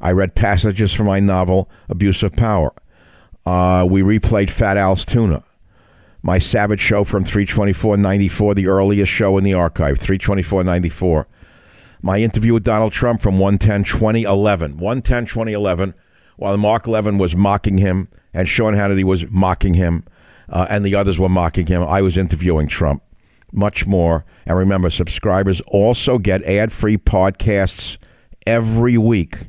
I read passages from my novel, Abuse of Power. Uh, we replayed Fat Al's Tuna. My Savage show from 324.94, the earliest show in the archive, 324.94. My interview with Donald Trump from 110.2011. 110.2011, while Mark Levin was mocking him and Sean Hannity was mocking him uh, and the others were mocking him, I was interviewing Trump. Much more. And remember, subscribers also get ad free podcasts every week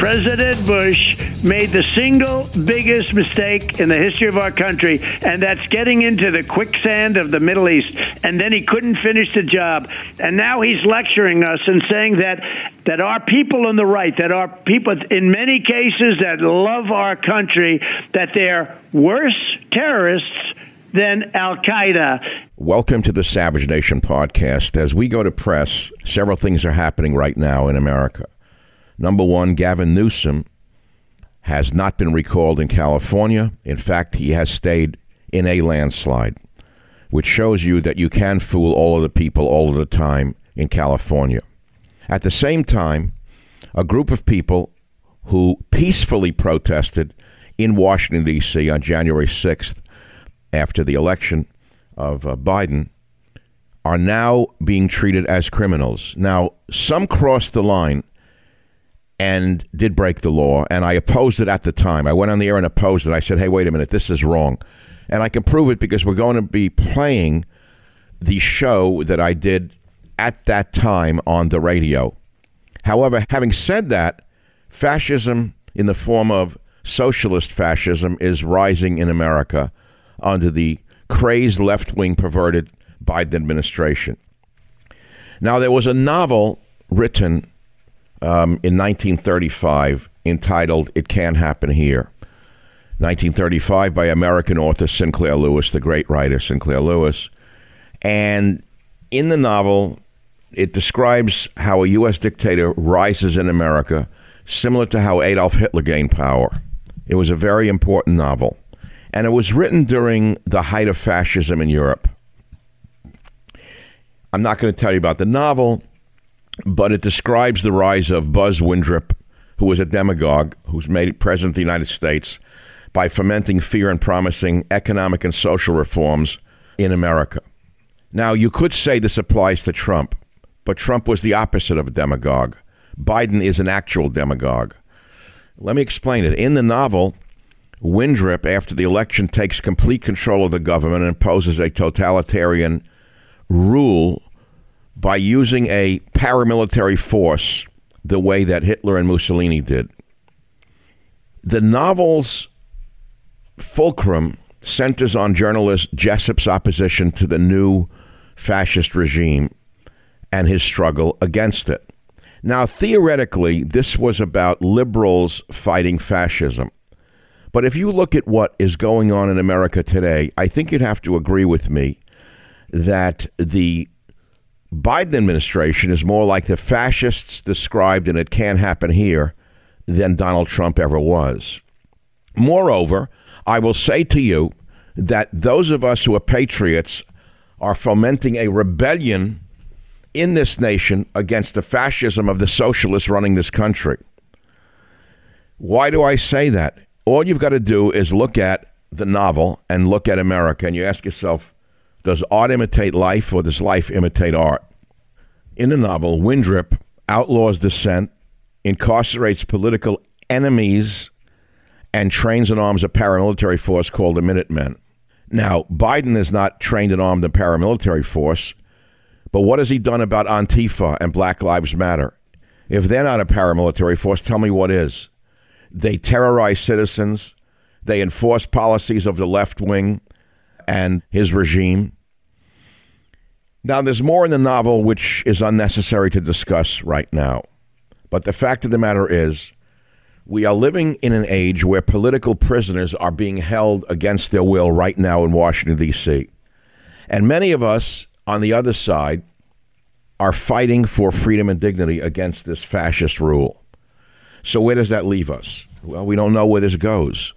President Bush made the single biggest mistake in the history of our country, and that's getting into the quicksand of the Middle East. And then he couldn't finish the job. And now he's lecturing us and saying that that our people on the right, that our people in many cases that love our country, that they're worse terrorists than Al Qaeda. Welcome to the Savage Nation podcast. As we go to press, several things are happening right now in America. Number one, Gavin Newsom has not been recalled in California. In fact, he has stayed in a landslide, which shows you that you can fool all of the people all of the time in California. At the same time, a group of people who peacefully protested in Washington, D.C. on January 6th after the election of uh, Biden are now being treated as criminals. Now, some crossed the line and did break the law, and I opposed it at the time. I went on the air and opposed it. I said, hey, wait a minute, this is wrong. And I can prove it because we're going to be playing the show that I did at that time on the radio. However, having said that, fascism in the form of socialist fascism is rising in America under the crazed left wing perverted Biden administration. Now, there was a novel written um, in 1935 entitled It Can't Happen Here. 1935 by American author Sinclair Lewis, the great writer Sinclair Lewis. And in the novel, it describes how a U.S. dictator rises in America, similar to how Adolf Hitler gained power. It was a very important novel and it was written during the height of fascism in Europe. I'm not going to tell you about the novel, but it describes the rise of Buzz Windrip, who was a demagogue who's made president of the United States by fomenting fear and promising economic and social reforms in America. Now, you could say this applies to Trump, but Trump was the opposite of a demagogue. Biden is an actual demagogue. Let me explain it. In the novel, Windrip, after the election, takes complete control of the government and imposes a totalitarian rule by using a paramilitary force the way that Hitler and Mussolini did. The novel's fulcrum centers on journalist Jessup's opposition to the new fascist regime and his struggle against it. Now, theoretically, this was about liberals fighting fascism. But if you look at what is going on in America today, I think you'd have to agree with me that the Biden administration is more like the fascists described and It Can't Happen Here than Donald Trump ever was. Moreover, I will say to you that those of us who are patriots are fomenting a rebellion in this nation against the fascism of the socialists running this country. Why do I say that? all you've got to do is look at the novel and look at America, and you ask yourself, does art imitate life or does life imitate art? In the novel, Windrip outlaws dissent, incarcerates political enemies, and trains and arms a paramilitary force called the Minutemen. Now, Biden is not trained and armed a paramilitary force, but what has he done about Antifa and Black Lives Matter? If they're not a paramilitary force, tell me what is. They terrorize citizens. They enforce policies of the left wing and his regime. Now, there's more in the novel which is unnecessary to discuss right now. But the fact of the matter is, we are living in an age where political prisoners are being held against their will right now in Washington, D.C. And many of us on the other side are fighting for freedom and dignity against this fascist rule. So, where does that leave us? Well, we don't know where this goes.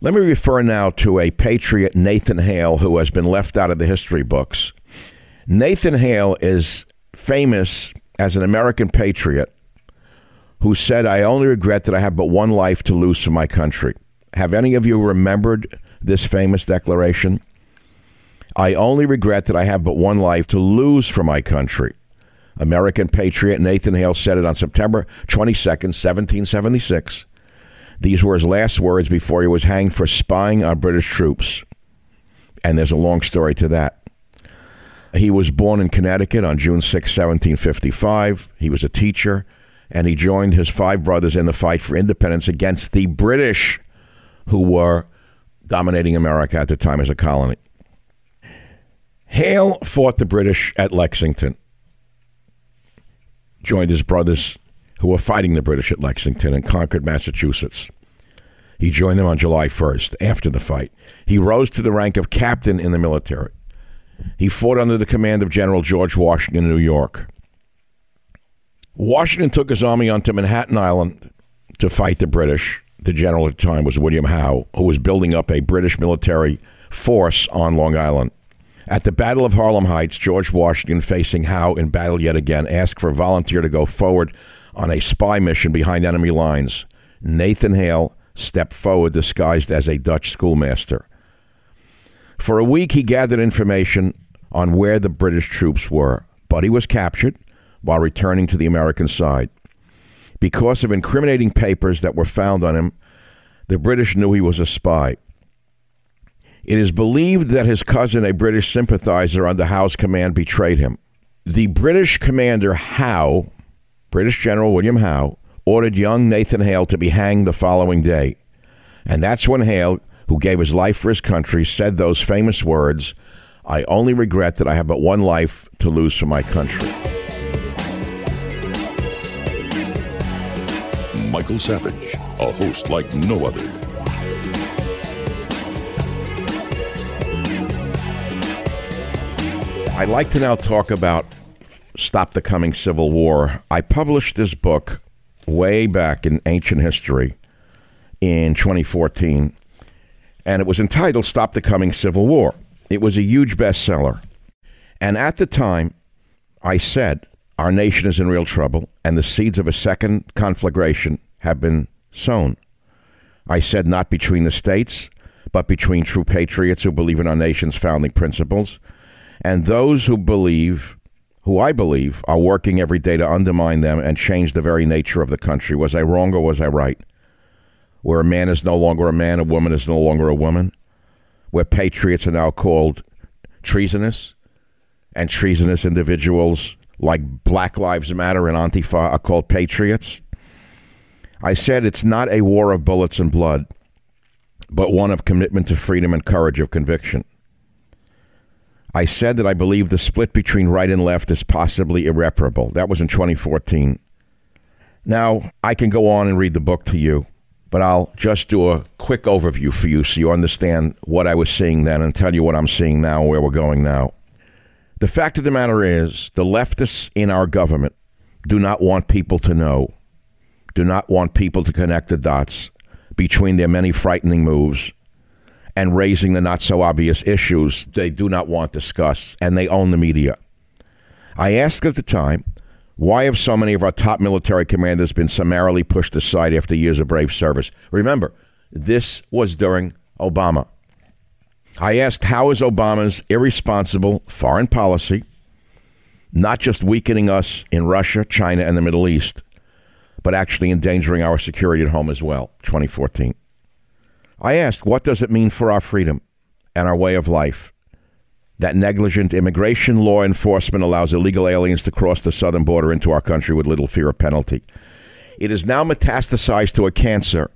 Let me refer now to a patriot, Nathan Hale, who has been left out of the history books. Nathan Hale is famous as an American patriot who said, I only regret that I have but one life to lose for my country. Have any of you remembered this famous declaration? I only regret that I have but one life to lose for my country. American patriot Nathan Hale said it on September 22nd, 1776. These were his last words before he was hanged for spying on British troops. And there's a long story to that. He was born in Connecticut on June 6, 1755. He was a teacher and he joined his five brothers in the fight for independence against the British, who were dominating America at the time as a colony. Hale fought the British at Lexington, joined his brothers who were fighting the British at Lexington and Concord Massachusetts. He joined them on July 1st, after the fight. He rose to the rank of captain in the military. He fought under the command of General George Washington in New York. Washington took his army onto Manhattan Island to fight the British. The general at the time was William Howe, who was building up a British military force on Long Island. At the Battle of Harlem Heights, George Washington, facing Howe in battle yet again, asked for a volunteer to go forward on a spy mission behind enemy lines. Nathan Hale stepped forward disguised as a Dutch schoolmaster. For a week, he gathered information on where the British troops were, but he was captured while returning to the American side. Because of incriminating papers that were found on him, the British knew he was a spy. It is believed that his cousin, a British sympathizer under Howe's command, betrayed him. The British commander Howe, British General William Howe, ordered young Nathan Hale to be hanged the following day. And that's when Hale, who gave his life for his country, said those famous words I only regret that I have but one life to lose for my country. Michael Savage, a host like no other. I'd like to now talk about Stop the Coming Civil War. I published this book way back in ancient history in 2014, and it was entitled Stop the Coming Civil War. It was a huge bestseller. And at the time, I said, Our nation is in real trouble, and the seeds of a second conflagration have been sown. I said, Not between the states, but between true patriots who believe in our nation's founding principles and those who believe, who I believe, are working every day to undermine them and change the very nature of the country. Was I wrong or was I right? Where a man is no longer a man, a woman is no longer a woman, where patriots are now called treasonous, and treasonous individuals like Black Lives Matter and Antifa are called patriots. I said it's not a war of bullets and blood, but one of commitment to freedom and courage of conviction. I said that I believe the split between right and left is possibly irreparable. That was in 2014. Now, I can go on and read the book to you, but I'll just do a quick overview for you so you understand what I was seeing then and tell you what I'm seeing now and where we're going now. The fact of the matter is, the leftists in our government do not want people to know, do not want people to connect the dots between their many frightening moves and raising the not so obvious issues they do not want discussed, and they own the media. I asked at the time, why have so many of our top military commanders been summarily pushed aside after years of brave service? Remember, this was during Obama. I asked how is Obama's irresponsible foreign policy not just weakening us in Russia, China, and the Middle East, but actually endangering our security at home as well? 2014. I asked, what does it mean for our freedom and our way of life that negligent immigration law enforcement allows illegal aliens to cross the southern border into our country with little fear of penalty? It is now metastasized to a cancer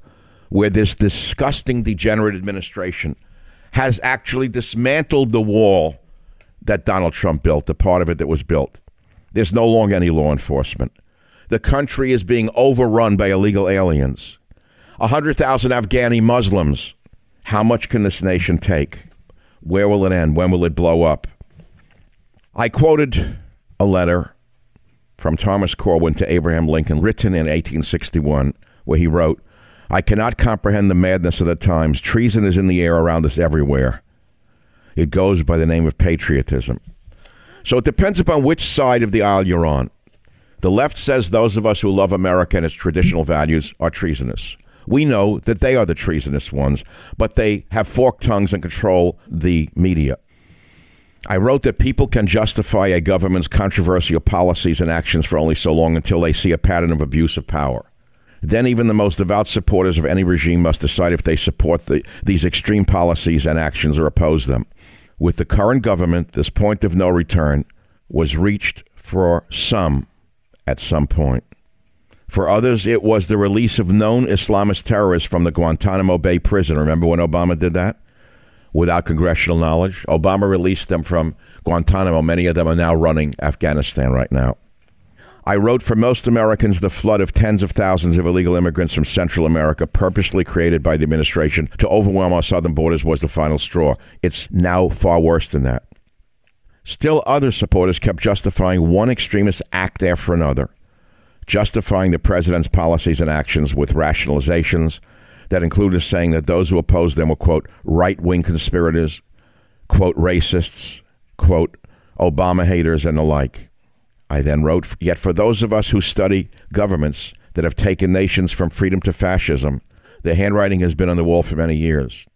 where this disgusting, degenerate administration has actually dismantled the wall that Donald Trump built, the part of it that was built. There's no longer any law enforcement. The country is being overrun by illegal aliens. 100,000 Afghani Muslims. How much can this nation take? Where will it end? When will it blow up? I quoted a letter from Thomas Corwin to Abraham Lincoln written in 1861 where he wrote, I cannot comprehend the madness of the times. Treason is in the air around us everywhere. It goes by the name of patriotism. So it depends upon which side of the aisle you're on. The left says those of us who love America and its traditional values are treasonous. We know that they are the treasonous ones, but they have forked tongues and control the media. I wrote that people can justify a government's controversial policies and actions for only so long until they see a pattern of abuse of power. Then, even the most devout supporters of any regime must decide if they support the, these extreme policies and actions or oppose them. With the current government, this point of no return was reached for some at some point. For others, it was the release of known Islamist terrorists from the Guantanamo Bay prison. Remember when Obama did that? Without congressional knowledge? Obama released them from Guantanamo. Many of them are now running Afghanistan right now. I wrote for most Americans the flood of tens of thousands of illegal immigrants from Central America, purposely created by the administration to overwhelm our southern borders, was the final straw. It's now far worse than that. Still, other supporters kept justifying one extremist act after another, justifying the president's policies and actions with rationalizations that included saying that those who opposed them were, quote, right wing conspirators, quote, racists, quote, Obama haters, and the like. I then wrote, Yet for those of us who study governments that have taken nations from freedom to fascism, the handwriting has been on the wall for many years.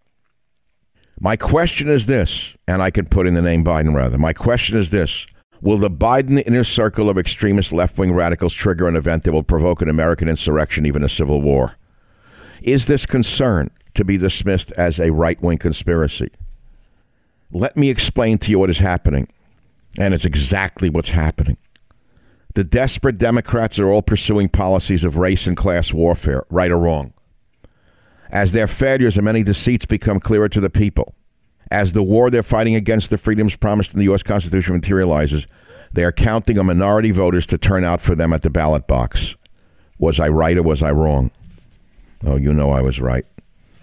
My question is this, and I could put in the name Biden rather. My question is this Will the Biden inner circle of extremist left wing radicals trigger an event that will provoke an American insurrection, even a civil war? Is this concern to be dismissed as a right wing conspiracy? Let me explain to you what is happening, and it's exactly what's happening. The desperate Democrats are all pursuing policies of race and class warfare, right or wrong. As their failures and many deceits become clearer to the people, as the war they're fighting against the freedoms promised in the U.S. Constitution materializes, they are counting on minority voters to turn out for them at the ballot box. Was I right or was I wrong? Oh, you know I was right.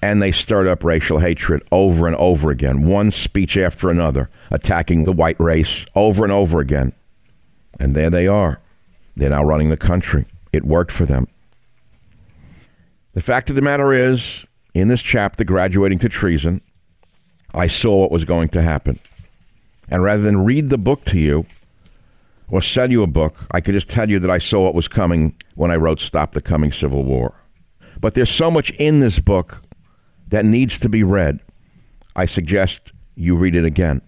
And they stirred up racial hatred over and over again, one speech after another, attacking the white race over and over again. And there they are. They're now running the country. It worked for them. The fact of the matter is, in this chapter, Graduating to Treason, I saw what was going to happen. And rather than read the book to you or sell you a book, I could just tell you that I saw what was coming when I wrote Stop the Coming Civil War. But there's so much in this book that needs to be read. I suggest you read it again.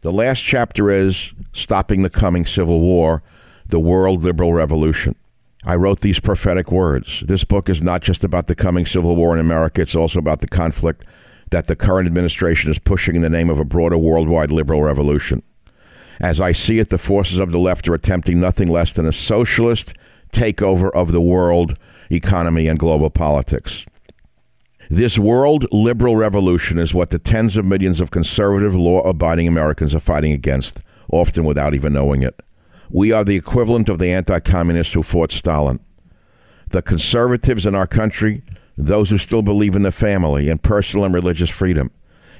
The last chapter is Stopping the Coming Civil War the world liberal revolution. I wrote these prophetic words. This book is not just about the coming civil war in America, it's also about the conflict that the current administration is pushing in the name of a broader worldwide liberal revolution. As I see it, the forces of the left are attempting nothing less than a socialist takeover of the world economy and global politics. This world liberal revolution is what the tens of millions of conservative, law abiding Americans are fighting against, often without even knowing it. We are the equivalent of the anti communists who fought Stalin. The conservatives in our country, those who still believe in the family and personal and religious freedom,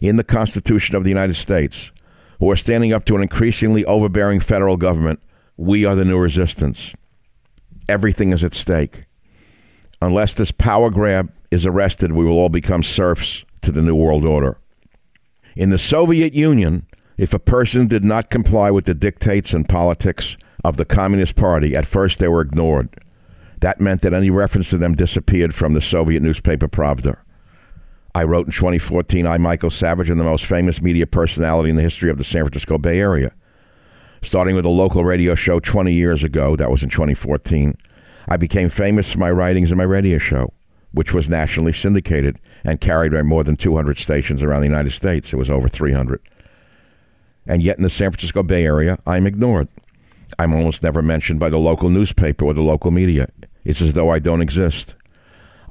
in the Constitution of the United States, who are standing up to an increasingly overbearing federal government, we are the new resistance. Everything is at stake. Unless this power grab is arrested, we will all become serfs to the New World Order. In the Soviet Union, if a person did not comply with the dictates and politics of the Communist Party, at first they were ignored. That meant that any reference to them disappeared from the Soviet newspaper Pravda. I wrote in 2014, I, Michael Savage, am the most famous media personality in the history of the San Francisco Bay Area. Starting with a local radio show 20 years ago, that was in 2014, I became famous for my writings and my radio show, which was nationally syndicated and carried by more than 200 stations around the United States. It was over 300. And yet in the San Francisco Bay Area, I'm ignored. I'm almost never mentioned by the local newspaper or the local media. It's as though I don't exist.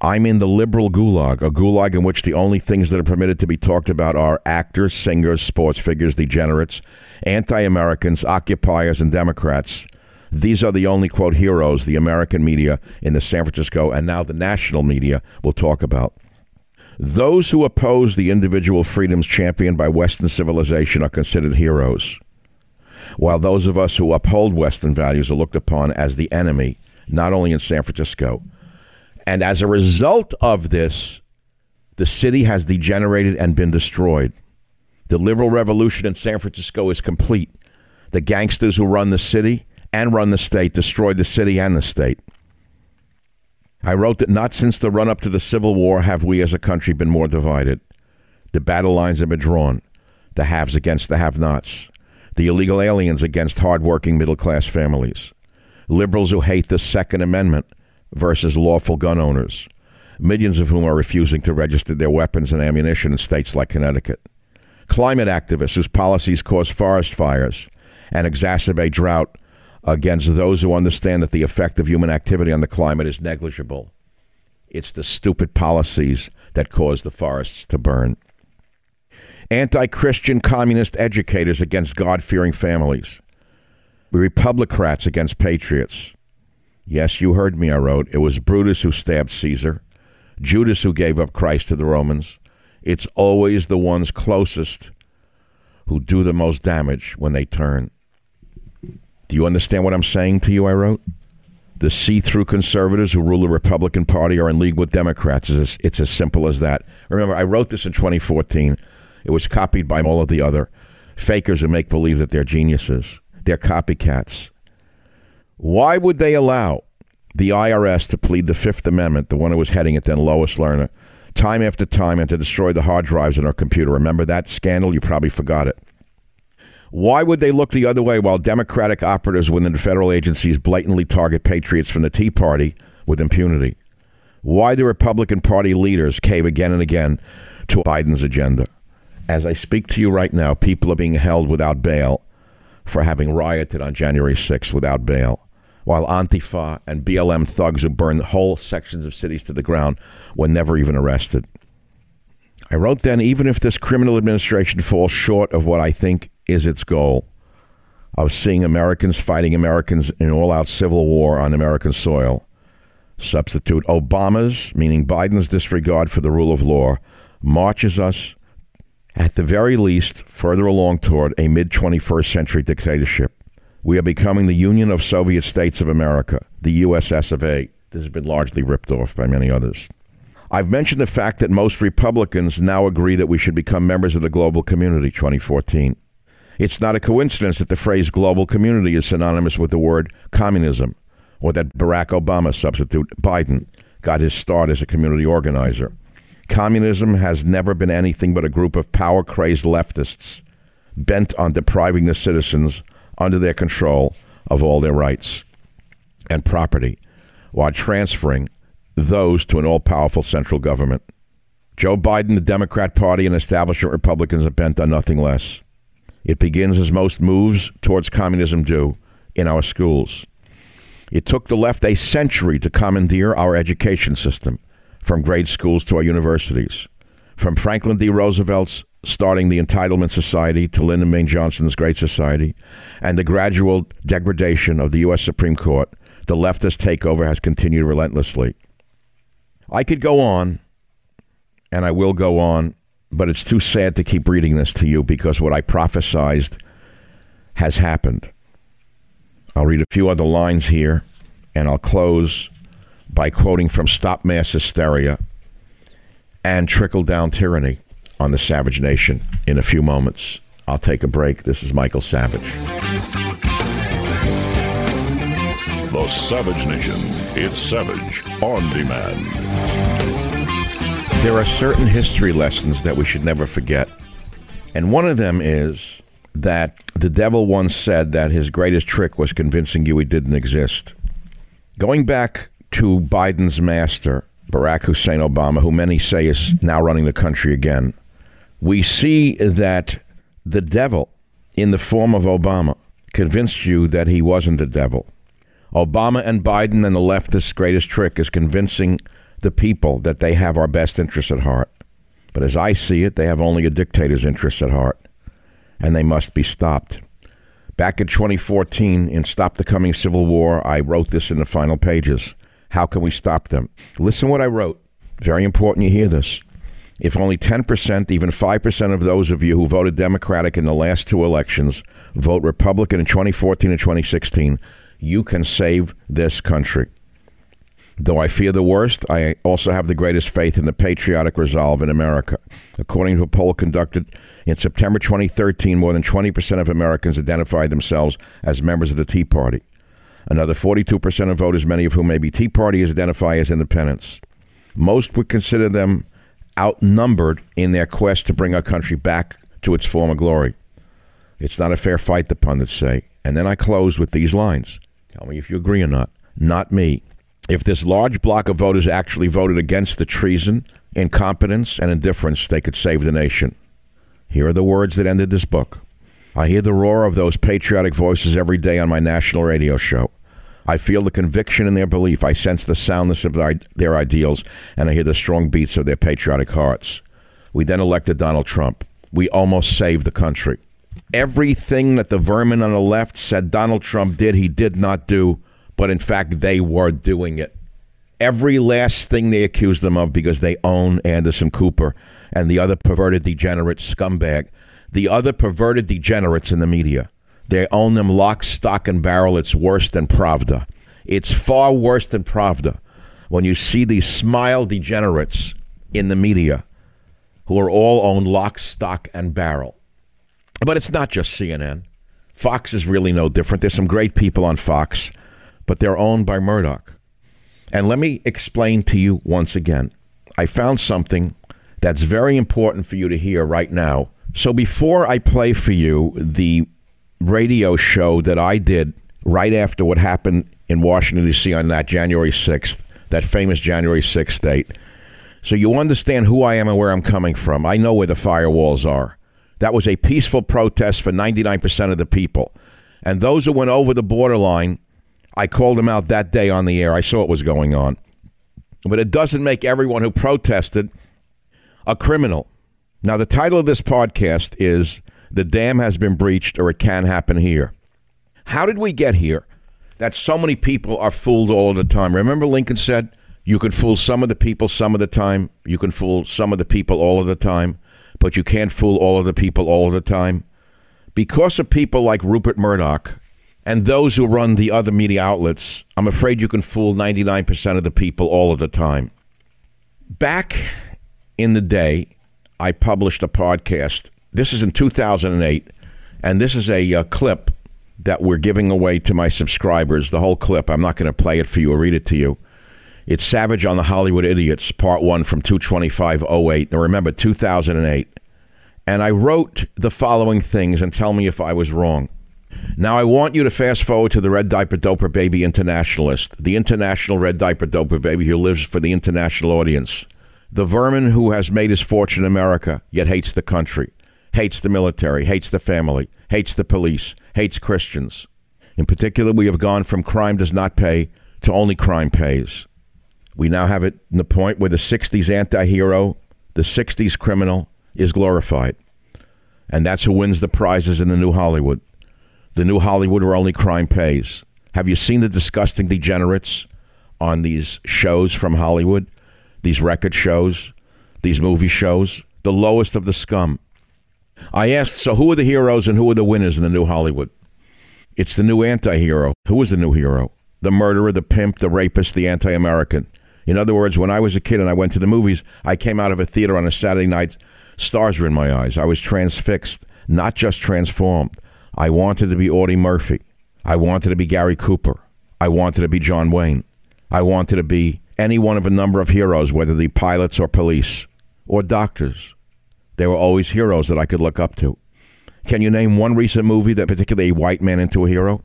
I'm in the liberal gulag, a gulag in which the only things that are permitted to be talked about are actors, singers, sports figures, degenerates, anti Americans, occupiers, and Democrats. These are the only, quote, heroes the American media in the San Francisco and now the national media will talk about. Those who oppose the individual freedoms championed by Western civilization are considered heroes, while those of us who uphold Western values are looked upon as the enemy, not only in San Francisco. And as a result of this, the city has degenerated and been destroyed. The liberal revolution in San Francisco is complete. The gangsters who run the city and run the state destroyed the city and the state. I wrote that not since the run up to the Civil War have we as a country been more divided. The battle lines have been drawn the haves against the have nots, the illegal aliens against hardworking middle class families, liberals who hate the Second Amendment versus lawful gun owners, millions of whom are refusing to register their weapons and ammunition in states like Connecticut, climate activists whose policies cause forest fires and exacerbate drought against those who understand that the effect of human activity on the climate is negligible. It's the stupid policies that cause the forests to burn. Anti Christian communist educators against God fearing families. Republicrats against patriots. Yes, you heard me, I wrote. It was Brutus who stabbed Caesar, Judas who gave up Christ to the Romans. It's always the ones closest who do the most damage when they turn. Do you understand what I'm saying to you? I wrote. The see through conservatives who rule the Republican Party are in league with Democrats. It's, it's as simple as that. Remember, I wrote this in 2014. It was copied by all of the other fakers who make believe that they're geniuses. They're copycats. Why would they allow the IRS to plead the Fifth Amendment, the one who was heading it then, Lois Lerner, time after time, and to destroy the hard drives in our computer? Remember that scandal? You probably forgot it. Why would they look the other way while Democratic operatives within the federal agencies blatantly target patriots from the Tea Party with impunity? Why do Republican Party leaders cave again and again to Biden's agenda? As I speak to you right now, people are being held without bail for having rioted on January 6th without bail, while Antifa and BLM thugs who burned whole sections of cities to the ground were never even arrested. I wrote then, even if this criminal administration falls short of what I think is its goal of seeing Americans fighting Americans in all out civil war on American soil. Substitute Obama's, meaning Biden's disregard for the rule of law, marches us, at the very least, further along toward a mid 21st century dictatorship. We are becoming the Union of Soviet States of America, the USS of A. This has been largely ripped off by many others. I've mentioned the fact that most Republicans now agree that we should become members of the global community 2014. It's not a coincidence that the phrase global community is synonymous with the word communism, or that Barack Obama, substitute Biden, got his start as a community organizer. Communism has never been anything but a group of power crazed leftists bent on depriving the citizens under their control of all their rights and property while transferring those to an all powerful central government. Joe Biden, the Democrat Party, and establishment Republicans are bent on nothing less. It begins as most moves towards communism do in our schools. It took the left a century to commandeer our education system, from grade schools to our universities. From Franklin D. Roosevelt's starting the Entitlement Society to Lyndon Baines Johnson's Great Society, and the gradual degradation of the U.S. Supreme Court, the leftist takeover has continued relentlessly. I could go on, and I will go on but it's too sad to keep reading this to you because what I prophesized has happened. I'll read a few other lines here, and I'll close by quoting from Stop Mass Hysteria and Trickle Down Tyranny on the Savage Nation in a few moments. I'll take a break. This is Michael Savage. The Savage Nation. It's Savage on demand. There are certain history lessons that we should never forget. And one of them is that the devil once said that his greatest trick was convincing you he didn't exist. Going back to Biden's master, Barack Hussein Obama, who many say is now running the country again, we see that the devil, in the form of Obama, convinced you that he wasn't the devil. Obama and Biden and the leftist greatest trick is convincing the people that they have our best interests at heart. But as I see it, they have only a dictator's interests at heart, and they must be stopped. Back in 2014, in Stop the Coming Civil War, I wrote this in the final pages. How can we stop them? Listen what I wrote. Very important you hear this. If only 10%, even 5% of those of you who voted Democratic in the last two elections vote Republican in 2014 and 2016, you can save this country. Though I fear the worst, I also have the greatest faith in the patriotic resolve in America. According to a poll conducted in September 2013, more than 20% of Americans identified themselves as members of the Tea Party. Another 42% of voters, many of whom may be Tea Partyers, identify as independents. Most would consider them outnumbered in their quest to bring our country back to its former glory. It's not a fair fight, the pundits say. And then I close with these lines. Tell me if you agree or not. Not me if this large block of voters actually voted against the treason, incompetence, and indifference, they could save the nation. Here are the words that ended this book. I hear the roar of those patriotic voices every day on my national radio show. I feel the conviction in their belief. I sense the soundness of their, ideals, and I hear the strong beats of their patriotic hearts. We then elected Donald Trump. We almost saved the country. Everything that the vermin on the left said Donald Trump did, he did not do, but in fact, they were doing it. Every last thing they accused them of because they own Anderson Cooper and the other perverted degenerate scumbag, the other perverted degenerates in the media. They own them lock, stock, and barrel. It's worse than Pravda. It's far worse than Pravda when you see these smile degenerates in the media who are all owned lock, stock, and barrel. But it's not just CNN. Fox is really no different. There's some great people on Fox, but they're owned by Murdoch. And let me explain to you once again. I found something that's very important for you to hear right now. So before I play for you the radio show that I did right after what happened in Washington, D.C. on that January 6th, that famous January 6th date, so you understand who I am and where I'm coming from. I know where the firewalls are. That was a peaceful protest for 99% of the people. And those who went over the borderline, I called them out that day on the air. I saw what was going on. But it doesn't make everyone who protested a criminal. Now, the title of this podcast is The Dam Has Been Breached or It Can Happen Here. How did we get here that so many people are fooled all the time? Remember, Lincoln said, You can fool some of the people some of the time, you can fool some of the people all of the time but you can't fool all of the people all of the time. Because of people like Rupert Murdoch and those who run the other media outlets, I'm afraid you can fool 99% of the people all of the time. Back in the day, I published a podcast. This is in 2008, and this is a uh, clip that we're giving away to my subscribers. The whole clip. I'm not going to play it for you or read it to you. It's Savage on the Hollywood Idiots, Part 1 from 22508. Now remember, 2008. And I wrote the following things and tell me if I was wrong. Now I want you to fast forward to the Red Diaper Doper Baby Internationalist, the international Red Diaper Doper Baby who lives for the international audience. The vermin who has made his fortune in America, yet hates the country, hates the military, hates the family, hates the police, hates Christians. In particular, we have gone from crime does not pay to only crime pays. We now have it in the point where the 60s anti hero, the 60s criminal, is glorified. And that's who wins the prizes in the new Hollywood. The new Hollywood where only crime pays. Have you seen the disgusting degenerates on these shows from Hollywood? These record shows, these movie shows? The lowest of the scum. I asked, so who are the heroes and who are the winners in the new Hollywood? It's the new anti hero. Who is the new hero? The murderer, the pimp, the rapist, the anti American. In other words, when I was a kid and I went to the movies, I came out of a theater on a Saturday night, stars were in my eyes. I was transfixed, not just transformed. I wanted to be Audie Murphy. I wanted to be Gary Cooper. I wanted to be John Wayne. I wanted to be any one of a number of heroes, whether the pilots or police or doctors. They were always heroes that I could look up to. Can you name one recent movie that particularly a white man into a hero?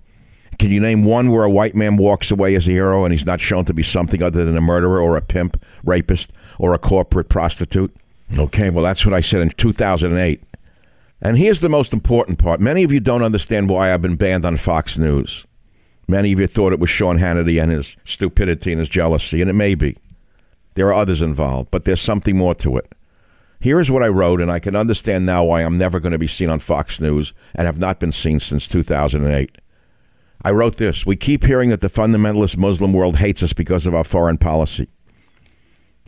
Can you name one where a white man walks away as a hero and he's not shown to be something other than a murderer or a pimp, rapist, or a corporate prostitute? Okay, well, that's what I said in 2008. And here's the most important part. Many of you don't understand why I've been banned on Fox News. Many of you thought it was Sean Hannity and his stupidity and his jealousy, and it may be. There are others involved, but there's something more to it. Here is what I wrote, and I can understand now why I'm never going to be seen on Fox News and have not been seen since 2008. I wrote this We keep hearing that the fundamentalist Muslim world hates us because of our foreign policy.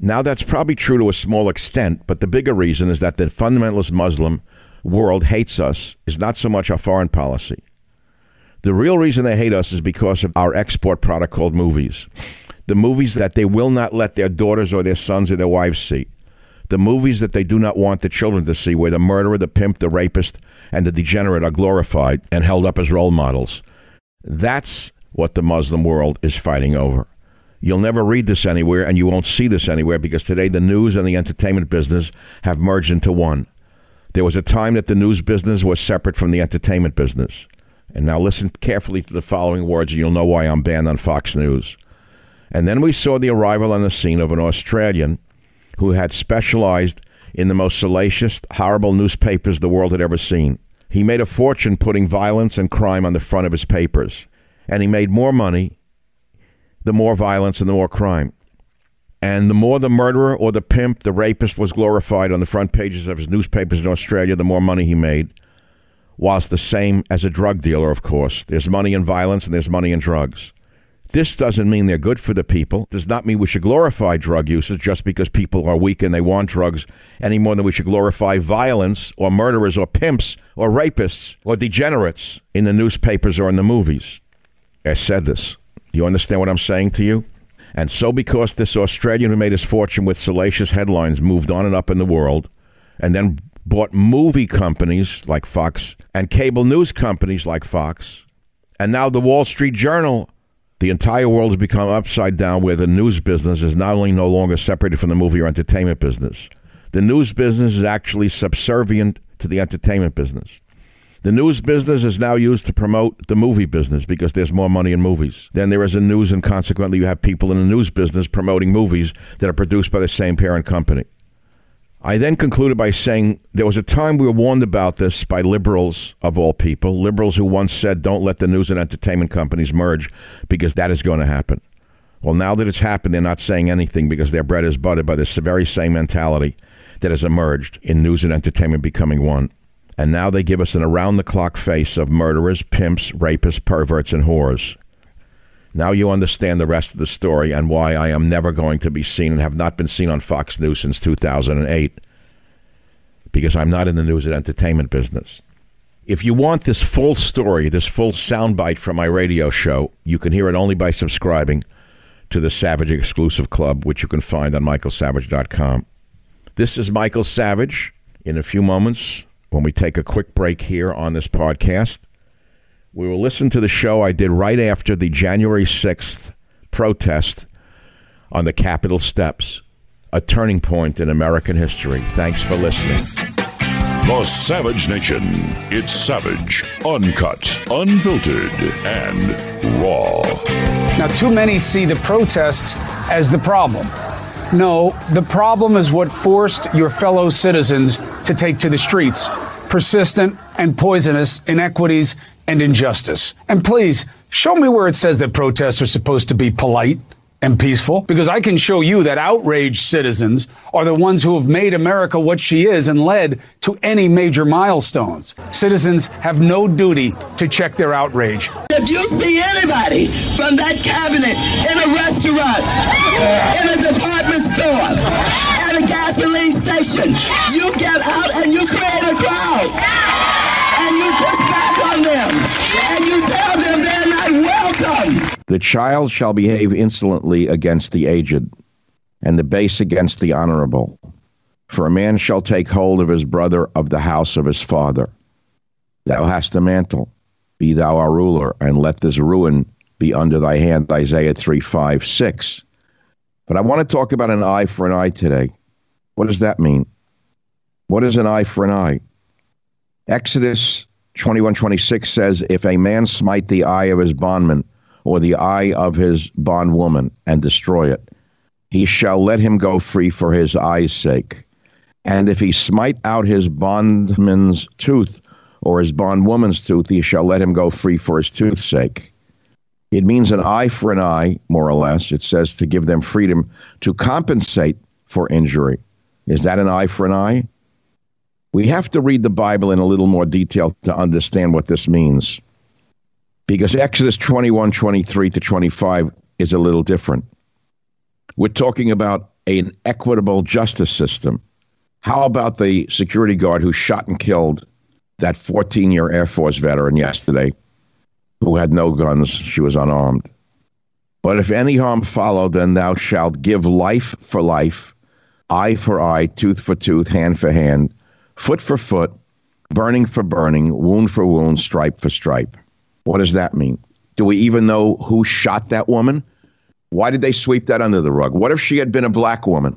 Now, that's probably true to a small extent, but the bigger reason is that the fundamentalist Muslim world hates us is not so much our foreign policy. The real reason they hate us is because of our export product called movies. The movies that they will not let their daughters or their sons or their wives see. The movies that they do not want the children to see, where the murderer, the pimp, the rapist, and the degenerate are glorified and held up as role models. That's what the Muslim world is fighting over. You'll never read this anywhere, and you won't see this anywhere because today the news and the entertainment business have merged into one. There was a time that the news business was separate from the entertainment business. And now listen carefully to the following words, and you'll know why I'm banned on Fox News. And then we saw the arrival on the scene of an Australian who had specialized in the most salacious, horrible newspapers the world had ever seen. He made a fortune putting violence and crime on the front of his papers. And he made more money the more violence and the more crime. And the more the murderer or the pimp, the rapist was glorified on the front pages of his newspapers in Australia, the more money he made. Whilst the same as a drug dealer, of course. There's money in violence and there's money in drugs. This doesn't mean they're good for the people. Does not mean we should glorify drug users just because people are weak and they want drugs any more than we should glorify violence or murderers or pimps or rapists or degenerates in the newspapers or in the movies. I said this. You understand what I'm saying to you? And so, because this Australian who made his fortune with salacious headlines moved on and up in the world, and then bought movie companies like Fox and cable news companies like Fox, and now the Wall Street Journal, the entire world has become upside down where the news business is not only no longer separated from the movie or entertainment business, the news business is actually subservient to the entertainment business. The news business is now used to promote the movie business because there's more money in movies than there is in news, and consequently, you have people in the news business promoting movies that are produced by the same parent company. I then concluded by saying there was a time we were warned about this by liberals of all people, liberals who once said, don't let the news and entertainment companies merge because that is going to happen. Well, now that it's happened, they're not saying anything because their bread is buttered by this very same mentality that has emerged in news and entertainment becoming one. And now they give us an around the clock face of murderers, pimps, rapists, perverts, and whores. Now you understand the rest of the story and why I am never going to be seen and have not been seen on Fox News since 2008 because I'm not in the news and entertainment business. If you want this full story, this full soundbite from my radio show, you can hear it only by subscribing to the Savage Exclusive Club, which you can find on michaelsavage.com. This is Michael Savage. In a few moments, when we take a quick break here on this podcast. We will listen to the show I did right after the January 6th protest on the Capitol steps, a turning point in American history. Thanks for listening. The Savage Nation. It's savage, uncut, unfiltered, and raw. Now, too many see the protests as the problem. No, the problem is what forced your fellow citizens to take to the streets persistent and poisonous inequities and injustice. And please, show me where it says that protests are supposed to be polite and peaceful because I can show you that outraged citizens are the ones who have made America what she is and led to any major milestones. Citizens have no duty to check their outrage. If you see anybody from that cabinet in a restaurant, in a department store, at a gasoline station, you get out and you create a crowd. And you push back on them. And you tell them they're not welcome. The child shall behave insolently against the aged, and the base against the honorable. For a man shall take hold of his brother of the house of his father. Thou hast a mantle, be thou our ruler, and let this ruin be under thy hand. Isaiah 3 5 6. But I want to talk about an eye for an eye today. What does that mean? What is an eye for an eye? Exodus 21:26 says, If a man smite the eye of his bondman, or the eye of his bondwoman and destroy it. He shall let him go free for his eye's sake. And if he smite out his bondman's tooth or his bondwoman's tooth, he shall let him go free for his tooth's sake. It means an eye for an eye, more or less. It says to give them freedom to compensate for injury. Is that an eye for an eye? We have to read the Bible in a little more detail to understand what this means because Exodus 21, 23 to 25 is a little different. We're talking about an equitable justice system. How about the security guard who shot and killed that 14 year Air Force veteran yesterday who had no guns? She was unarmed. But if any harm follow, then thou shalt give life for life, eye for eye, tooth for tooth, hand for hand, foot for foot, burning for burning, wound for wound, stripe for stripe. What does that mean? Do we even know who shot that woman? Why did they sweep that under the rug? What if she had been a black woman?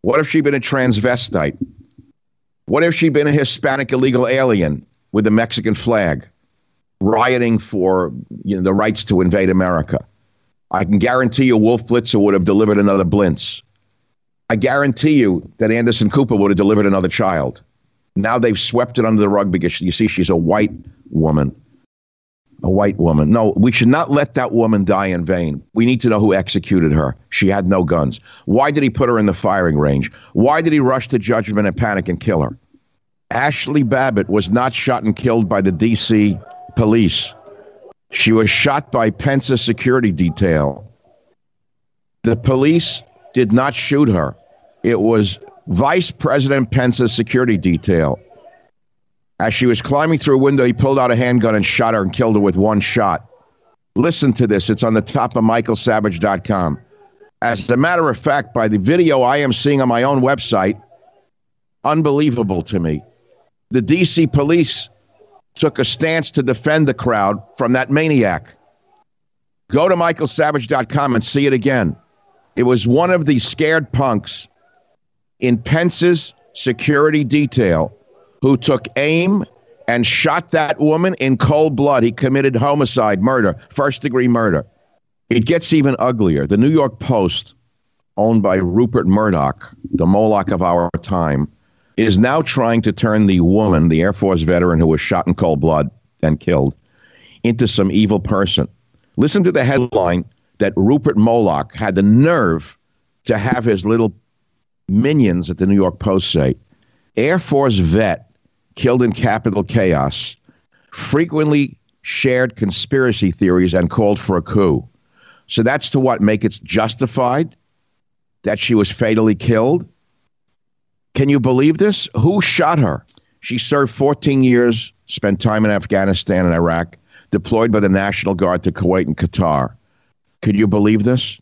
What if she'd been a transvestite? What if she'd been a Hispanic illegal alien with the Mexican flag, rioting for you know, the rights to invade America? I can guarantee you Wolf Blitzer would have delivered another Blintz. I guarantee you that Anderson Cooper would have delivered another child. Now they've swept it under the rug because you see she's a white woman. A white woman. No, we should not let that woman die in vain. We need to know who executed her. She had no guns. Why did he put her in the firing range? Why did he rush to judgment and panic and kill her? Ashley Babbitt was not shot and killed by the D.C. police. She was shot by Pence's security detail. The police did not shoot her. It was Vice President Pence's security detail. As she was climbing through a window, he pulled out a handgun and shot her and killed her with one shot. Listen to this. It's on the top of michaelsavage.com. As a matter of fact, by the video I am seeing on my own website, unbelievable to me. The DC police took a stance to defend the crowd from that maniac. Go to michaelsavage.com and see it again. It was one of the scared punks in Pence's security detail who took aim and shot that woman in cold blood. He committed homicide, murder, first degree murder. It gets even uglier. The New York Post, owned by Rupert Murdoch, the Moloch of our time, is now trying to turn the woman, the Air Force veteran who was shot in cold blood and killed, into some evil person. Listen to the headline that Rupert Moloch had the nerve to have his little minions at the New York Post say Air Force vet killed in Capitol chaos frequently shared conspiracy theories and called for a coup. So that's to what make it justified that she was fatally killed. Can you believe this? Who shot her? She served 14 years, spent time in Afghanistan and Iraq, deployed by the National Guard to Kuwait and Qatar. Could you believe this?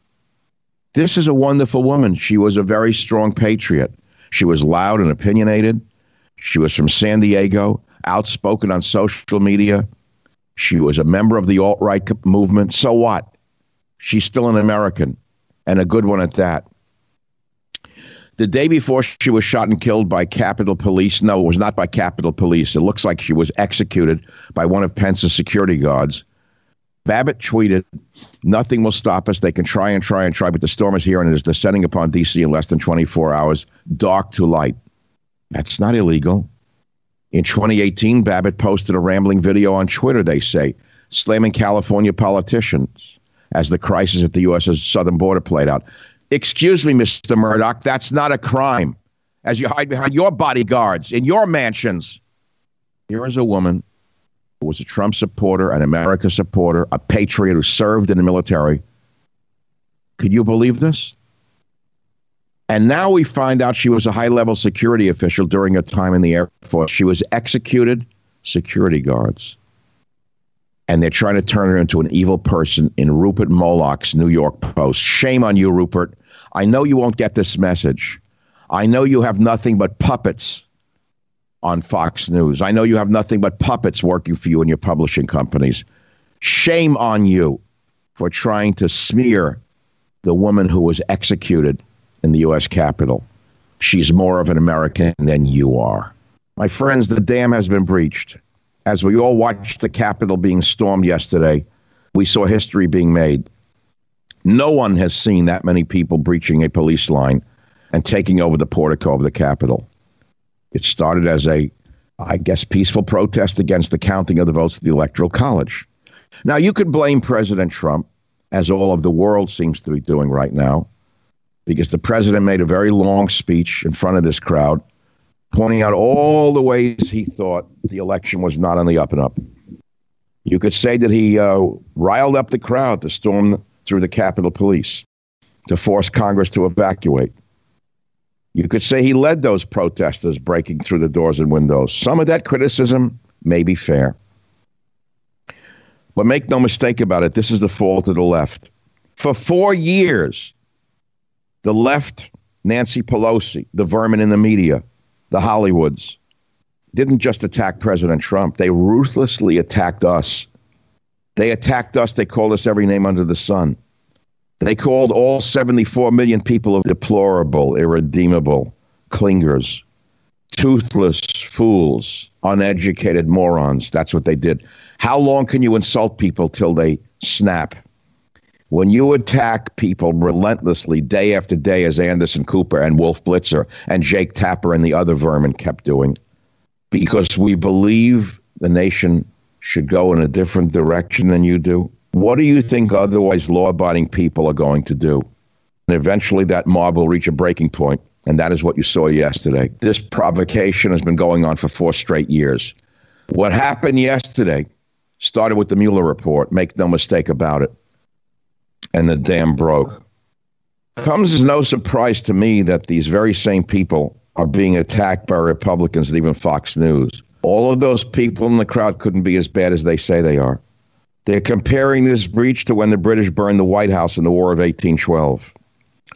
This is a wonderful woman. She was a very strong patriot. She was loud and opinionated. She was from San Diego, outspoken on social media. She was a member of the alt right movement. So what? She's still an American and a good one at that. The day before she was shot and killed by Capitol Police, no, it was not by Capitol Police. It looks like she was executed by one of Pence's security guards. Babbitt tweeted, Nothing will stop us. They can try and try and try, but the storm is here and it is descending upon D.C. in less than 24 hours, dark to light. That's not illegal. In 2018, Babbitt posted a rambling video on Twitter, they say, slamming California politicians as the crisis at the U.S.'s southern border played out. Excuse me, Mr. Murdoch, that's not a crime. As you hide behind your bodyguards in your mansions. Here is a woman was a Trump supporter, an America supporter, a patriot who served in the military. Could you believe this? And now we find out she was a high level security official during her time in the Air Force. She was executed security guards. And they're trying to turn her into an evil person in Rupert Moloch's New York Post. Shame on you, Rupert. I know you won't get this message. I know you have nothing but puppets on Fox News. I know you have nothing but puppets working for you in your publishing companies. Shame on you for trying to smear the woman who was executed in the U.S. Capitol. She's more of an American than you are. My friends, the dam has been breached. As we all watched the Capitol being stormed yesterday, we saw history being made. No one has seen that many people breaching a police line and taking over the portico of the Capitol. It started as a, I guess, peaceful protest against the counting of the votes of the Electoral College. Now, you could blame President Trump, as all of the world seems to be doing right now, because the president made a very long speech in front of this crowd, pointing out all the ways he thought the election was not on the up and up. You could say that he uh, riled up the crowd to storm through the Capitol Police to force Congress to evacuate. You could say he led those protesters breaking through the doors and windows. Some of that criticism may be fair. But make no mistake about it, this is the fault of the left. For four years, the left, Nancy Pelosi, the vermin in the media, the Hollywoods, didn't just attack President Trump, they ruthlessly attacked us. They attacked us, they called us every name under the sun. They called all 74 million people deplorable, irredeemable, clingers, toothless fools, uneducated morons. That's what they did. How long can you insult people till they snap? When you attack people relentlessly day after day, as Anderson Cooper and Wolf Blitzer and Jake Tapper and the other vermin kept doing, because we believe the nation should go in a different direction than you do? What do you think otherwise law abiding people are going to do? And eventually that mob will reach a breaking point, and that is what you saw yesterday. This provocation has been going on for four straight years. What happened yesterday started with the Mueller report, make no mistake about it, and the dam broke. Comes as no surprise to me that these very same people are being attacked by Republicans and even Fox News. All of those people in the crowd couldn't be as bad as they say they are. They're comparing this breach to when the British burned the White House in the War of 1812.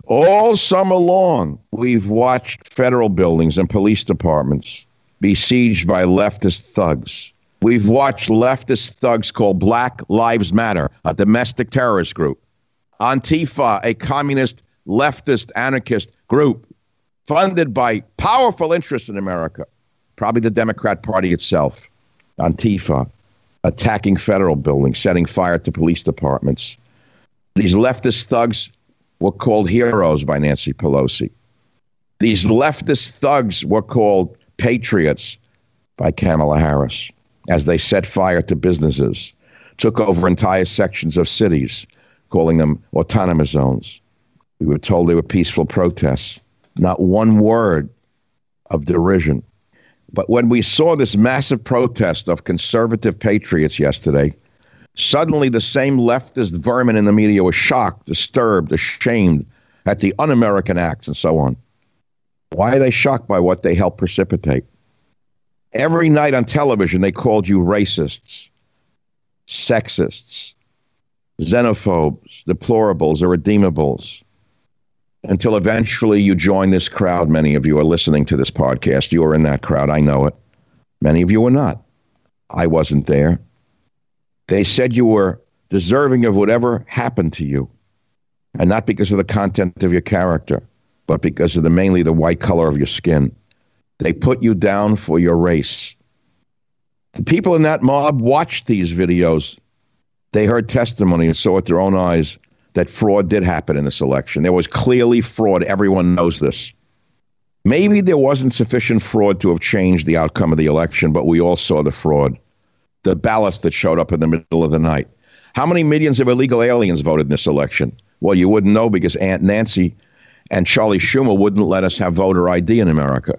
All summer long, we've watched federal buildings and police departments besieged by leftist thugs. We've watched leftist thugs called Black Lives Matter, a domestic terrorist group. Antifa, a communist, leftist, anarchist group funded by powerful interests in America, probably the Democrat Party itself. Antifa attacking federal buildings, setting fire to police departments. These leftist thugs were called heroes by Nancy Pelosi. These leftist thugs were called patriots by Kamala Harris as they set fire to businesses, took over entire sections of cities, calling them autonomous zones. We were told they were peaceful protests. Not one word of derision. But when we saw this massive protest of conservative patriots yesterday, suddenly the same leftist vermin in the media was shocked, disturbed, ashamed at the un American acts and so on. Why are they shocked by what they helped precipitate? Every night on television, they called you racists, sexists, xenophobes, deplorables, irredeemables until eventually you join this crowd. Many of you are listening to this podcast. You are in that crowd. I know it. Many of you are not. I wasn't there. They said you were deserving of whatever happened to you, and not because of the content of your character, but because of the mainly the white color of your skin. They put you down for your race. The people in that mob watched these videos. They heard testimony and saw with their own eyes that fraud did happen in this election. There was clearly fraud. Everyone knows this. Maybe there wasn't sufficient fraud to have changed the outcome of the election, but we all saw the fraud. The ballots that showed up in the middle of the night. How many millions of illegal aliens voted in this election? Well, you wouldn't know because Aunt Nancy and Charlie Schumer wouldn't let us have voter ID in America.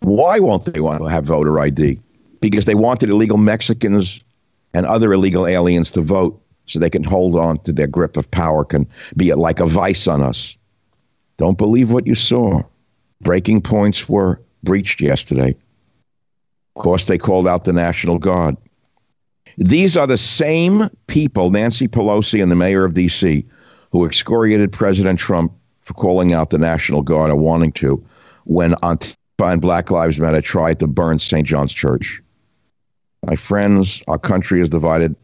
Why won't they want to have voter ID? Because they wanted illegal Mexicans and other illegal aliens to vote so they can hold on to their grip of power, can be like a vice on us. Don't believe what you saw. Breaking points were breached yesterday. Of course, they called out the National Guard. These are the same people, Nancy Pelosi and the mayor of D.C., who excoriated President Trump for calling out the National Guard or wanting to when Antifa and Black Lives Matter tried to burn St. John's Church. My friends, our country is divided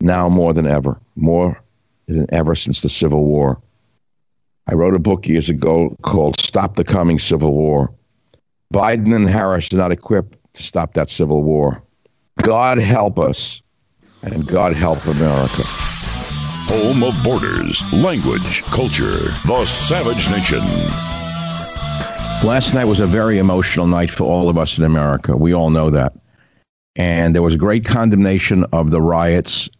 now more than ever, more than ever since the Civil War. I wrote a book years ago called Stop the Coming Civil War. Biden and Harris are not equipped to stop that civil war. God help us, and God help America. Home of borders, language, culture, the Savage Nation. Last night was a very emotional night for all of us in America. We all know that. And there was great condemnation of the riots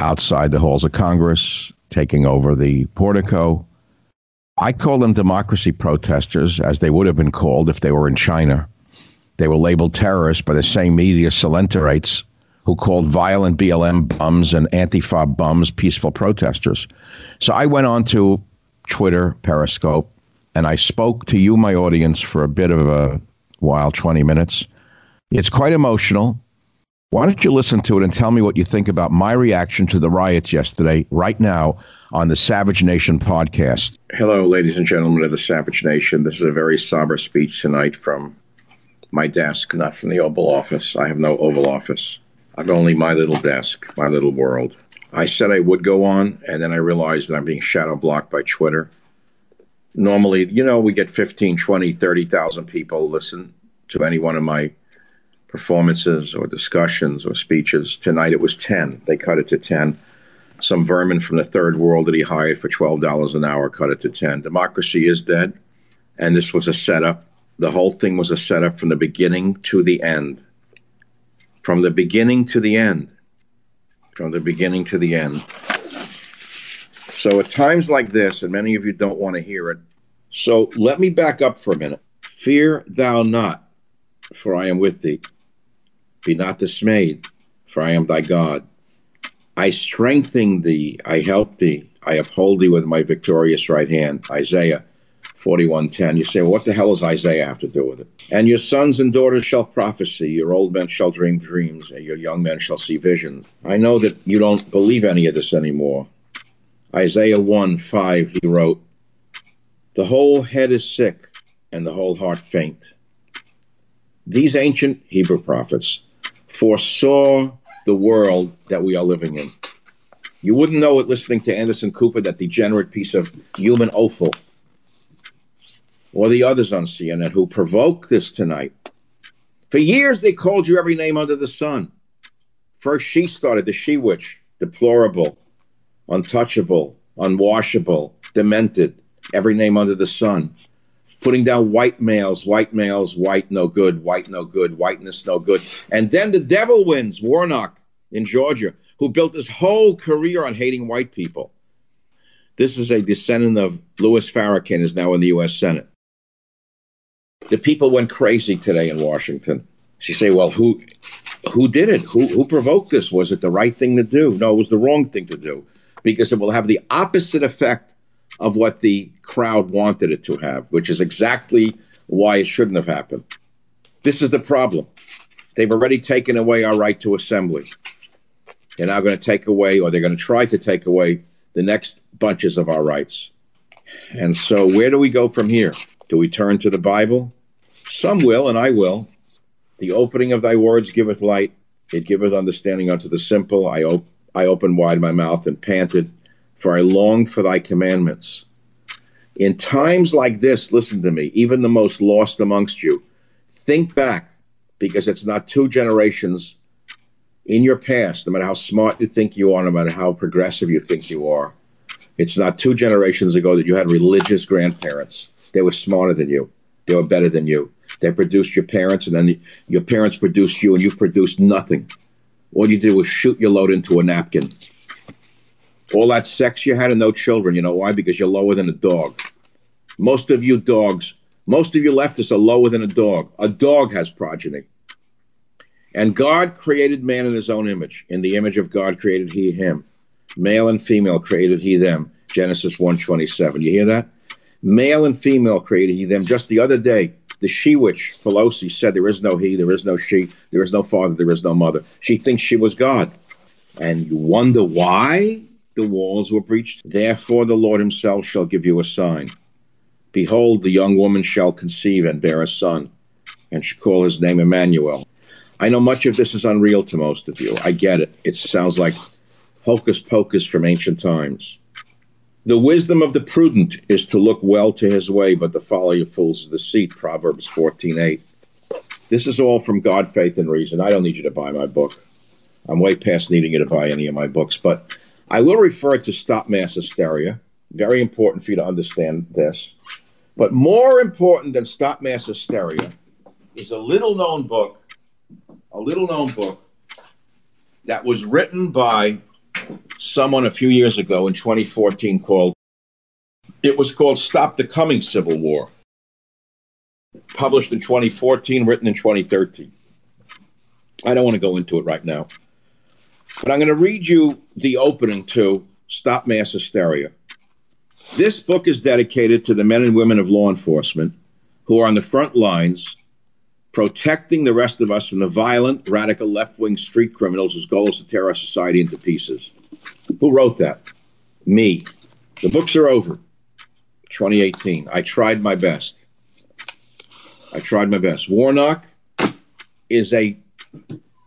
outside the halls of Congress, taking over the portico. I call them democracy protesters, as they would have been called if they were in China. They were labeled terrorists by the same media Salentarites who called violent BLM bums and Antifa bums peaceful protesters. So I went on to Twitter, Periscope, and I spoke to you, my audience, for a bit of a while 20 minutes. It's quite emotional. Why don't you listen to it and tell me what you think about my reaction to the riots yesterday, right now, on the Savage Nation podcast? Hello, ladies and gentlemen of the Savage Nation. This is a very somber speech tonight from my desk, not from the Oval Office. I have no Oval Office. I've only my little desk, my little world. I said I would go on, and then I realized that I'm being shadow blocked by Twitter. Normally, you know, we get 15, 20, 30,000 people listen to any one of my performances or discussions or speeches. Tonight it was 10. They cut it to 10. Some vermin from the third world that he hired for $12 an hour cut it to 10. Democracy is dead. And this was a setup. the whole thing was a setup from the beginning to the end. From the beginning to the end. From the beginning to the end. So at times like this, and many of you don't want to hear it, so let me back up for a minute. Fear thou not, for I am with thee. Be not dismayed, for I am thy God. I strengthen thee, I help thee, I uphold thee with my victorious right hand. Isaiah 41:10. You say, well, what the hell does Isaiah have to do with it? And your sons and daughters shall prophesy, your old men shall dream dreams, and your young men shall see visions. I know that you don't believe any of this anymore. Isaiah 1 5, he wrote, The whole head is sick, and the whole heart faint. These ancient Hebrew prophets foresaw the world that we are living in. You wouldn't know it listening to Anderson Cooper, that degenerate piece of human offal, or the others on CNN who provoked this tonight. For years, they called you every name under the sun. First, she started the she witch, deplorable, untouchable, unwashable, demented, every name under the sun. Putting down white males, white males, white no good, white no good, whiteness no good. And then the devil wins, Warnock in Georgia who built his whole career on hating white people. This is a descendant of Louis Farrakhan, is now in the U.S. Senate. The people went crazy today in Washington. She say, "Well, who, who did it? Who, who provoked this? Was it the right thing to do? No, it was the wrong thing to do, because it will have the opposite effect of what the crowd wanted it to have, which is exactly why it shouldn't have happened. This is the problem. They've already taken away our right to assembly. They're now going to take away, or they're going to try to take away, the next bunches of our rights. And so, where do we go from here? Do we turn to the Bible? Some will, and I will. The opening of thy words giveth light, it giveth understanding unto the simple. I, op- I opened wide my mouth and panted, for I long for thy commandments. In times like this, listen to me, even the most lost amongst you, think back, because it's not two generations in your past, no matter how smart you think you are, no matter how progressive you think you are, it's not two generations ago that you had religious grandparents. They were smarter than you. They were better than you. They produced your parents, and then your parents produced you, and you've produced nothing. All you did was shoot your load into a napkin. All that sex you had and no children. You know why? Because you're lower than a dog. Most of you dogs, most of you leftists are lower than a dog. A dog has progeny. And God created man in his own image. In the image of God created he him. Male and female created he them. Genesis 1:27. You hear that? Male and female created he them. Just the other day, the she witch, Pelosi, said there is no he, there is no she, there is no father, there is no mother. She thinks she was God. And you wonder why the walls were breached? Therefore the Lord himself shall give you a sign. Behold, the young woman shall conceive and bear a son, and shall call his name Emmanuel. I know much of this is unreal to most of you. I get it. It sounds like hocus pocus from ancient times. The wisdom of the prudent is to look well to his way, but the folly of fools is deceit. Proverbs 14:8. This is all from God, Faith, and Reason. I don't need you to buy my book. I'm way past needing you to buy any of my books, but I will refer to Stop Mass Hysteria. Very important for you to understand this. But more important than Stop Mass Hysteria is a little known book a little known book that was written by someone a few years ago in 2014 called it was called Stop the Coming Civil War. Published in 2014, written in 2013. I don't want to go into it right now. But I'm going to read you the opening to Stop Mass Hysteria. This book is dedicated to the men and women of law enforcement who are on the front lines protecting the rest of us from the violent, radical left wing street criminals whose goal is to tear our society into pieces. Who wrote that? Me. The books are over. 2018. I tried my best. I tried my best. Warnock is a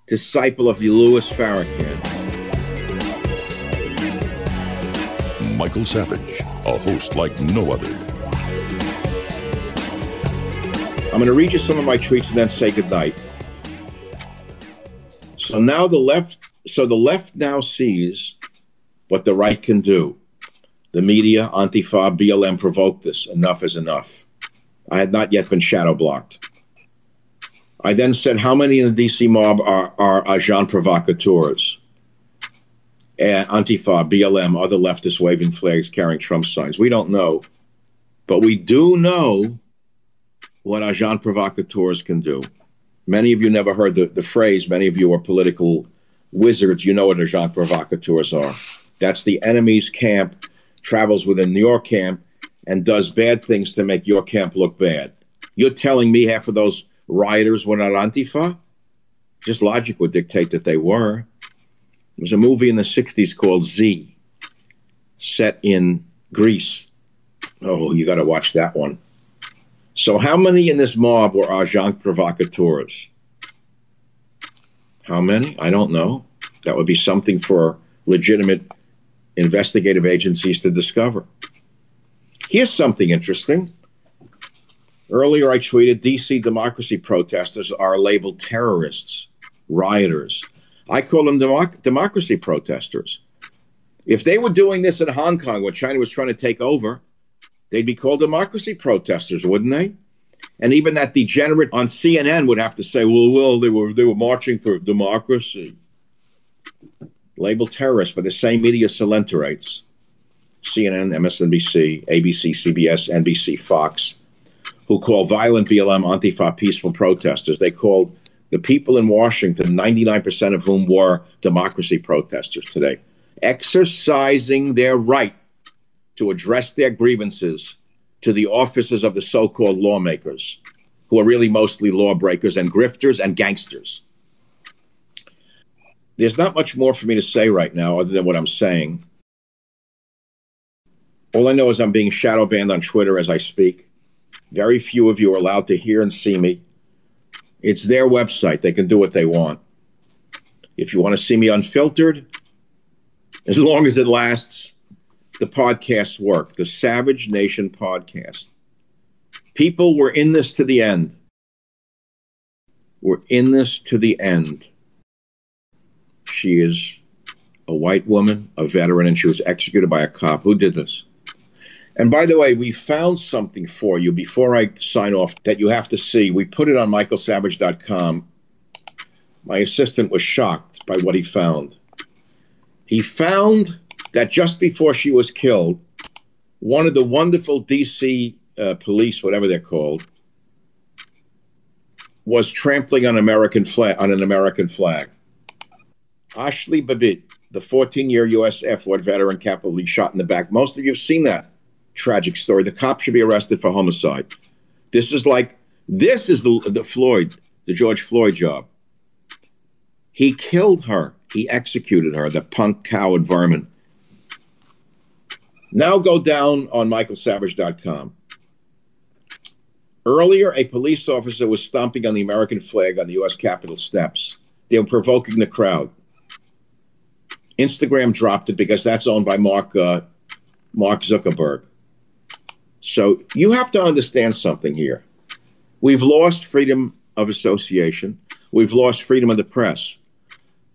disciple of Louis Farrakhan. Michael Savage, a host like no other. I'm going to read you some of my tweets and then say goodnight. So now the left, so the left now sees what the right can do. The media, Antifa, BLM provoked this. Enough is enough. I had not yet been shadow blocked. I then said, How many in the DC mob are, are agent provocateurs? And Antifa, BLM, other leftists waving flags, carrying Trump signs. We don't know. But we do know what agent provocateurs can do. Many of you never heard the, the phrase. Many of you are political wizards. You know what agent provocateurs are. That's the enemy's camp, travels within your camp, and does bad things to make your camp look bad. You're telling me half of those rioters were not Antifa? Just logic would dictate that they were. There was a movie in the 60s called Z, set in Greece. Oh, you got to watch that one. So, how many in this mob were agent provocateurs? How many? I don't know. That would be something for legitimate investigative agencies to discover. Here's something interesting. Earlier, I tweeted DC democracy protesters are labeled terrorists, rioters. I call them democ- democracy protesters. If they were doing this in Hong Kong when China was trying to take over, they'd be called democracy protesters, wouldn't they? And even that degenerate on CNN would have to say, "Well, well, they were they were marching for democracy." Labeled terrorists by the same media salenterates, CNN, MSNBC, ABC, CBS, NBC, Fox, who call violent BLM Antifa peaceful protesters. They called the people in Washington, 99% of whom were democracy protesters today, exercising their right to address their grievances to the offices of the so called lawmakers, who are really mostly lawbreakers and grifters and gangsters. There's not much more for me to say right now other than what I'm saying. All I know is I'm being shadow banned on Twitter as I speak. Very few of you are allowed to hear and see me. It's their website. They can do what they want. If you want to see me unfiltered, as long as it lasts, the podcasts work. The Savage Nation podcast. People were in this to the end. We're in this to the end. She is a white woman, a veteran, and she was executed by a cop. Who did this? And by the way, we found something for you before I sign off that you have to see. We put it on michaelsavage.com. My assistant was shocked by what he found. He found that just before she was killed, one of the wonderful DC uh, police, whatever they're called, was trampling on American flag on an American flag. Ashley Babbitt, the 14-year U.S. Air Force veteran, capitally shot in the back. Most of you have seen that tragic story. The cop should be arrested for homicide. This is like this is the the Floyd, the George Floyd job. He killed her. He executed her. The punk coward vermin. Now go down on michaelsavage.com. Earlier, a police officer was stomping on the American flag on the U.S. Capitol steps. They were provoking the crowd. Instagram dropped it because that's owned by Mark uh, Mark Zuckerberg. So you have to understand something here. We've lost freedom of association. We've lost freedom of the press.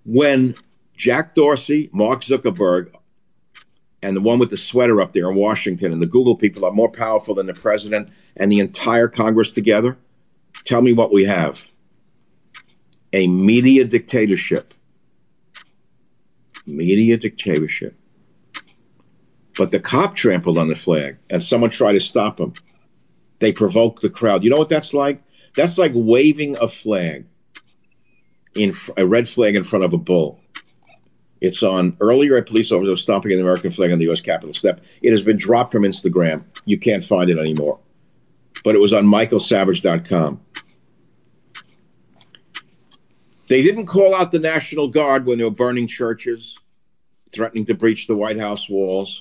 When Jack Dorsey, Mark Zuckerberg, and the one with the sweater up there in Washington and the Google people are more powerful than the president and the entire Congress together, tell me what we have a media dictatorship. Media dictatorship. But the cop trampled on the flag and someone tried to stop him. They provoked the crowd. You know what that's like? That's like waving a flag in a red flag in front of a bull. It's on earlier a police officer stomping an American flag on the U.S. Capitol step. It has been dropped from Instagram. You can't find it anymore. But it was on michaelsavage.com. They didn't call out the National Guard when they were burning churches, threatening to breach the White House walls.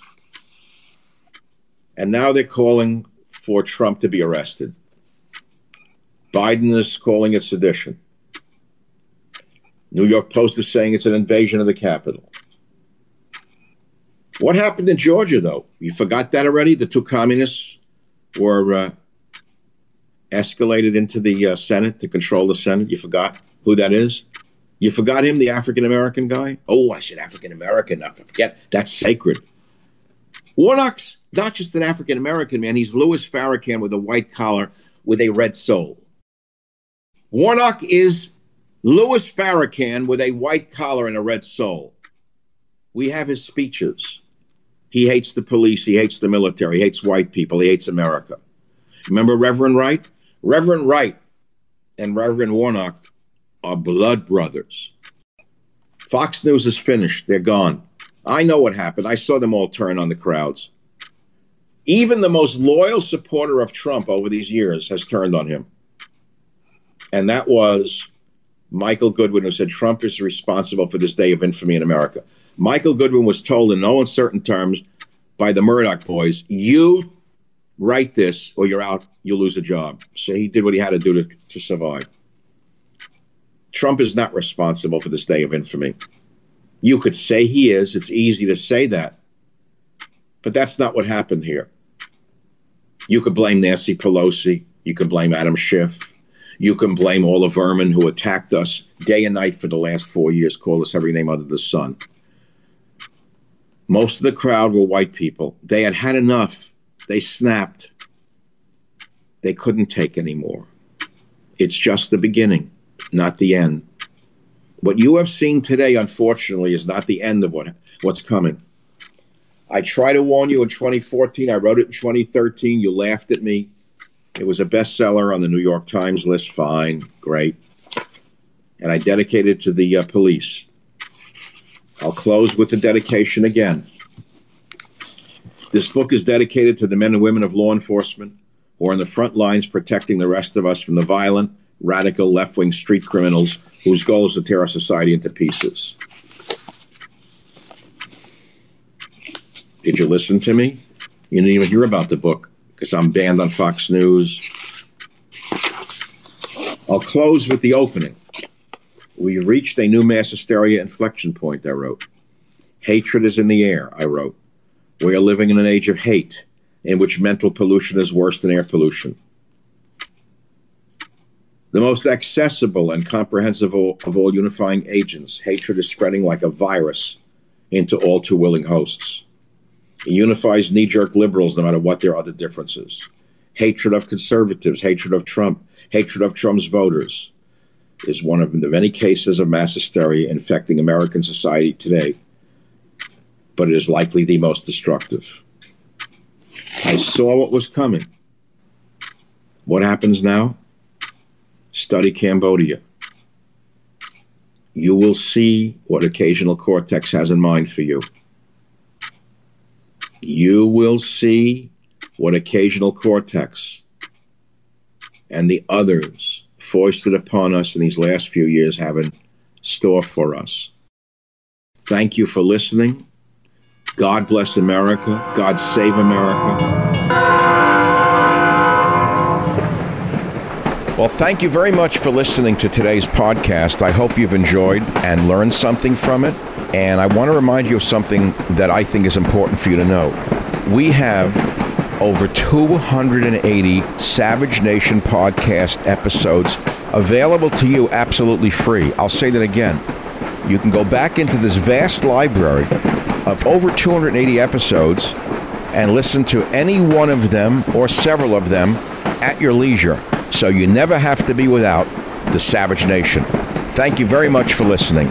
And now they're calling for Trump to be arrested. Biden is calling it sedition. New York Post is saying it's an invasion of the Capitol. What happened in Georgia, though? You forgot that already? The two communists were uh, escalated into the uh, Senate to control the Senate. You forgot who that is? You forgot him, the African American guy? Oh, I said African American. I forget. That's sacred. Warnock's not just an African American man, he's Louis Farrakhan with a white collar with a red soul. Warnock is Louis Farrakhan with a white collar and a red soul. We have his speeches. He hates the police, he hates the military, he hates white people, he hates America. Remember Reverend Wright? Reverend Wright and Reverend Warnock are blood brothers. Fox News is finished. They're gone. I know what happened. I saw them all turn on the crowds. Even the most loyal supporter of Trump over these years has turned on him. And that was Michael Goodwin, who said Trump is responsible for this day of infamy in America. Michael Goodwin was told in no uncertain terms by the Murdoch boys, you write this or you're out, you'll lose a job. So he did what he had to do to, to survive. Trump is not responsible for this day of infamy. You could say he is. It's easy to say that. But that's not what happened here. You could blame Nancy Pelosi. You could blame Adam Schiff. You can blame all the vermin who attacked us day and night for the last four years, called us every name under the sun. Most of the crowd were white people. They had had enough. They snapped. They couldn't take anymore. It's just the beginning, not the end. What you have seen today, unfortunately, is not the end of what, what's coming. I tried to warn you in 2014. I wrote it in 2013. You laughed at me. It was a bestseller on the New York Times list. Fine, great. And I dedicated it to the uh, police. I'll close with the dedication again. This book is dedicated to the men and women of law enforcement who are in the front lines protecting the rest of us from the violent, radical, left wing street criminals whose goal is to tear our society into pieces. Did you listen to me? You didn't even hear about the book because I'm banned on Fox News. I'll close with the opening. We reached a new mass hysteria inflection point, I wrote. Hatred is in the air, I wrote. We are living in an age of hate in which mental pollution is worse than air pollution. The most accessible and comprehensive of all unifying agents, hatred is spreading like a virus into all too willing hosts. It unifies knee jerk liberals no matter what their other differences. Hatred of conservatives, hatred of Trump, hatred of Trump's voters is one of the many cases of mass hysteria infecting American society today, but it is likely the most destructive. I saw what was coming. What happens now? Study Cambodia. You will see what occasional cortex has in mind for you you will see what occasional cortex and the others foisted upon us in these last few years have in store for us. Thank you for listening. God bless America. God save America. Well, thank you very much for listening to today's podcast. I hope you've enjoyed and learned something from it. And I want to remind you of something that I think is important for you to know. We have over 280 Savage Nation podcast episodes available to you absolutely free. I'll say that again. You can go back into this vast library of over 280 episodes and listen to any one of them or several of them at your leisure so you never have to be without the Savage Nation. Thank you very much for listening.